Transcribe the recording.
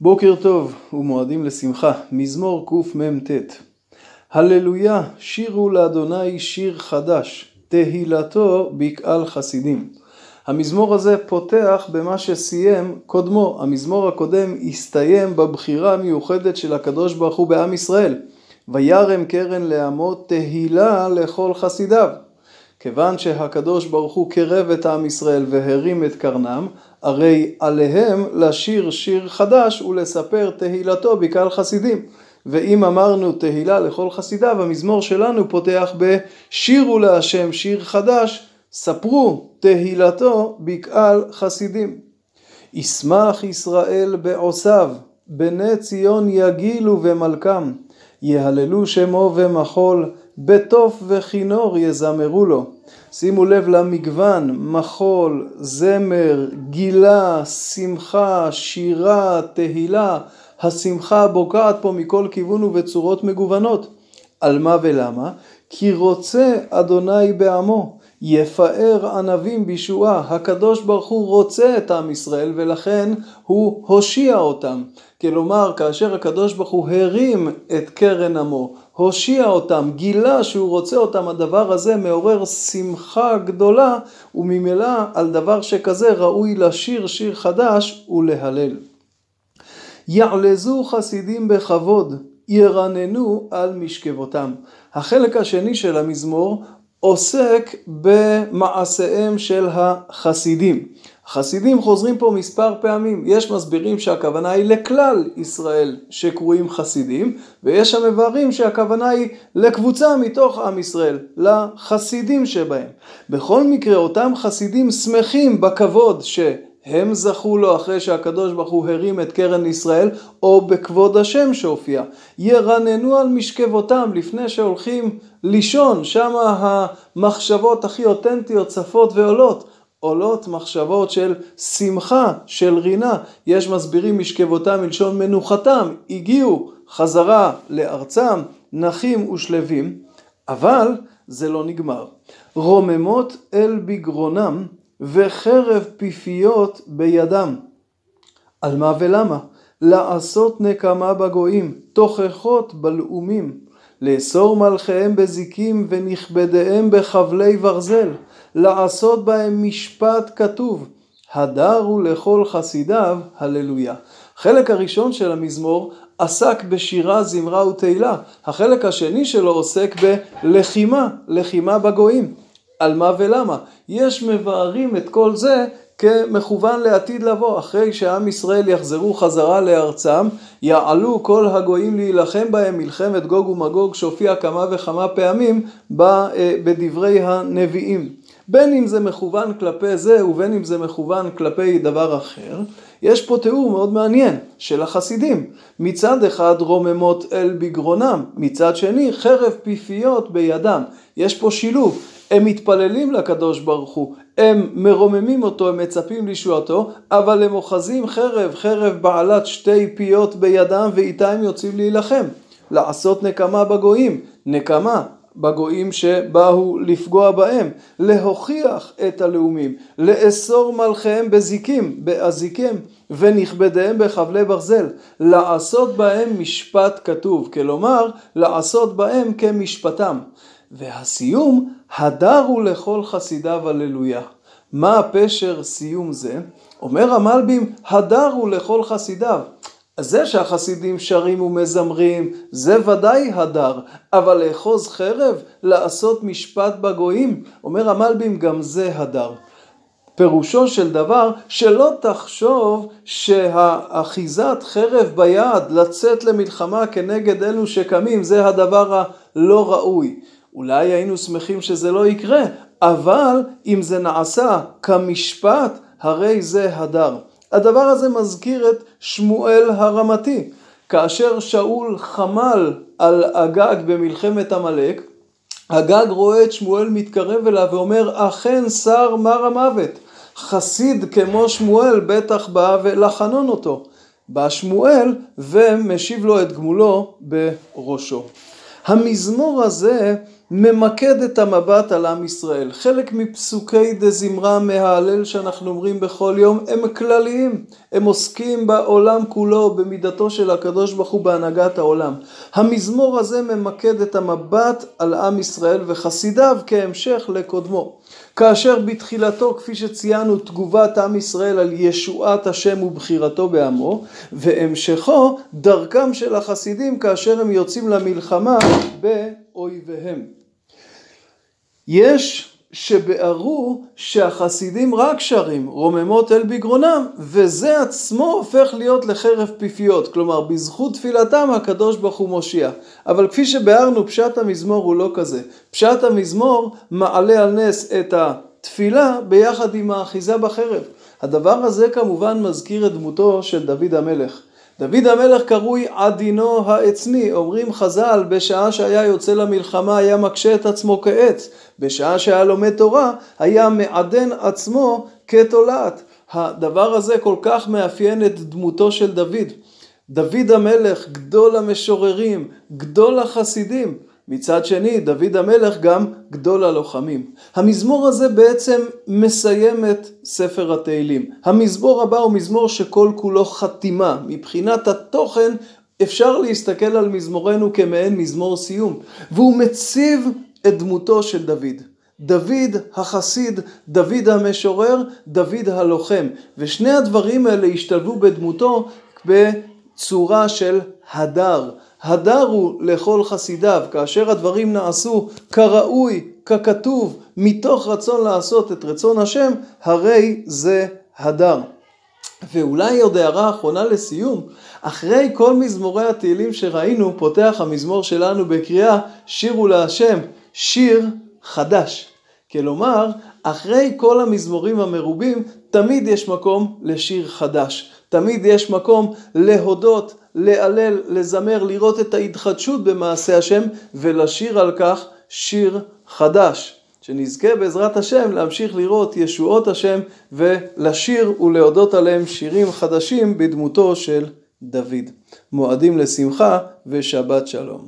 בוקר טוב ומועדים לשמחה, מזמור קמ"ט. הללויה, שירו לאדוני שיר חדש, תהילתו בקהל חסידים. המזמור הזה פותח במה שסיים קודמו, המזמור הקודם הסתיים בבחירה המיוחדת של הקדוש ברוך הוא בעם ישראל. וירם קרן לעמו תהילה לכל חסידיו. כיוון שהקדוש ברוך הוא קרב את עם ישראל והרים את קרנם, הרי עליהם לשיר שיר חדש ולספר תהילתו בקהל חסידים. ואם אמרנו תהילה לכל חסידיו, המזמור שלנו פותח בשירו להשם שיר חדש, ספרו תהילתו בקהל חסידים. ישמח ישראל בעושיו, בני ציון יגילו ומלכם, יהללו שמו ומחול, בתוף וכינור יזמרו לו. שימו לב למגוון, מחול, זמר, גילה, שמחה, שירה, תהילה. השמחה בוקעת פה מכל כיוון ובצורות מגוונות. על מה ולמה? כי רוצה אדוני בעמו, יפאר ענבים בישועה. הקדוש ברוך הוא רוצה את עם ישראל ולכן הוא הושיע אותם. כלומר, כאשר הקדוש ברוך הוא הרים את קרן עמו, הושיע אותם, גילה שהוא רוצה אותם, הדבר הזה מעורר שמחה גדולה, וממילא על דבר שכזה ראוי לשיר שיר חדש ולהלל. יעלזו חסידים בכבוד, ירננו על משכבותם. החלק השני של המזמור עוסק במעשיהם של החסידים. חסידים חוזרים פה מספר פעמים, יש מסבירים שהכוונה היא לכלל ישראל שקרויים חסידים, ויש המבארים שהכוונה היא לקבוצה מתוך עם ישראל, לחסידים שבהם. בכל מקרה אותם חסידים שמחים בכבוד שהם זכו לו אחרי שהקדוש ברוך הוא הרים את קרן ישראל, או בכבוד השם שהופיע. ירננו על משכבותם לפני שהולכים לישון, שם המחשבות הכי אותנטיות צפות ועולות. עולות מחשבות של שמחה, של רינה. יש מסבירים משכבותם מלשון מנוחתם, הגיעו חזרה לארצם, נחים ושלווים, אבל זה לא נגמר. רוממות אל בגרונם וחרב פיפיות בידם. על מה ולמה? לעשות נקמה בגויים, תוכחות בלאומים, לאסור מלכיהם בזיקים ונכבדיהם בחבלי ברזל. לעשות בהם משפט כתוב, הדרו לכל חסידיו, הללויה. החלק הראשון של המזמור עסק בשירה, זמרה ותהילה. החלק השני שלו עוסק בלחימה, לחימה בגויים. על מה ולמה? יש מבארים את כל זה כמכוון לעתיד לבוא, אחרי שעם ישראל יחזרו חזרה לארצם, יעלו כל הגויים להילחם בהם מלחמת גוג ומגוג שהופיע כמה וכמה פעמים בדברי הנביאים. בין אם זה מכוון כלפי זה ובין אם זה מכוון כלפי דבר אחר, יש פה תיאור מאוד מעניין של החסידים. מצד אחד רוממות אל בגרונם, מצד שני חרב פיפיות בידם. יש פה שילוב. הם מתפללים לקדוש ברוך הוא, הם מרוממים אותו, הם מצפים לישועתו, אבל הם אוחזים חרב, חרב בעלת שתי פיות בידם ואיתה הם יוצאים להילחם. לעשות נקמה בגויים, נקמה בגויים שבאו לפגוע בהם, להוכיח את הלאומים, לאסור מלכיהם בזיקים, באזיקים, ונכבדיהם בחבלי ברזל, לעשות בהם משפט כתוב, כלומר לעשות בהם כמשפטם. והסיום, הדרו לכל חסידיו הללויה. מה הפשר סיום זה? אומר המלבים, הדרו לכל חסידיו. זה שהחסידים שרים ומזמרים, זה ודאי הדר, אבל לאחוז חרב, לעשות משפט בגויים, אומר המלבים, גם זה הדר. פירושו של דבר שלא תחשוב שהאחיזת חרב ביד, לצאת למלחמה כנגד אלו שקמים, זה הדבר הלא ראוי. אולי היינו שמחים שזה לא יקרה, אבל אם זה נעשה כמשפט, הרי זה הדר. הדבר הזה מזכיר את שמואל הרמתי. כאשר שאול חמל על הגג במלחמת עמלק, הגג רואה את שמואל מתקרב אליו ואומר, אכן שר מר המוות. חסיד כמו שמואל בטח בא לחנון אותו. בא שמואל ומשיב לו את גמולו בראשו. המזמור הזה ממקד את המבט על עם ישראל. חלק מפסוקי דה זמרה מההלל שאנחנו אומרים בכל יום הם כלליים, הם עוסקים בעולם כולו, במידתו של הקדוש ברוך הוא בהנהגת העולם. המזמור הזה ממקד את המבט על עם ישראל וחסידיו כהמשך לקודמו. כאשר בתחילתו, כפי שציינו, תגובת עם ישראל על ישועת השם ובחירתו בעמו, והמשכו, דרכם של החסידים כאשר הם יוצאים למלחמה באויביהם. יש שבערו שהחסידים רק שרים רוממות אל בגרונם וזה עצמו הופך להיות לחרב פיפיות. כלומר בזכות תפילתם הקדוש ברוך הוא מושיע. אבל כפי שבארנו פשט המזמור הוא לא כזה. פשט המזמור מעלה על נס את התפילה ביחד עם האחיזה בחרב. הדבר הזה כמובן מזכיר את דמותו של דוד המלך דוד המלך קרוי עדינו העצמי, אומרים חז"ל, בשעה שהיה יוצא למלחמה היה מקשה את עצמו כעץ, בשעה שהיה לומד תורה היה מעדן עצמו כתולעת. הדבר הזה כל כך מאפיין את דמותו של דוד. דוד המלך, גדול המשוררים, גדול החסידים, מצד שני, דוד המלך גם גדול הלוחמים. המזמור הזה בעצם מסיים את ספר התהילים. המזמור הבא הוא מזמור שכל כולו חתימה. מבחינת התוכן אפשר להסתכל על מזמורנו כמעין מזמור סיום. והוא מציב את דמותו של דוד. דוד החסיד, דוד המשורר, דוד הלוחם. ושני הדברים האלה השתלבו בדמותו בצורה של הדר. הדר הוא לכל חסידיו, כאשר הדברים נעשו כראוי, ככתוב, מתוך רצון לעשות את רצון השם, הרי זה הדר. ואולי עוד הערה אחרונה לסיום, אחרי כל מזמורי התהילים שראינו, פותח המזמור שלנו בקריאה שירו להשם, שיר חדש. כלומר, אחרי כל המזמורים המרובים, תמיד יש מקום לשיר חדש. תמיד יש מקום להודות, להלל, לזמר, לראות את ההתחדשות במעשה השם ולשיר על כך שיר חדש. שנזכה בעזרת השם להמשיך לראות ישועות השם ולשיר ולהודות עליהם שירים חדשים בדמותו של דוד. מועדים לשמחה ושבת שלום.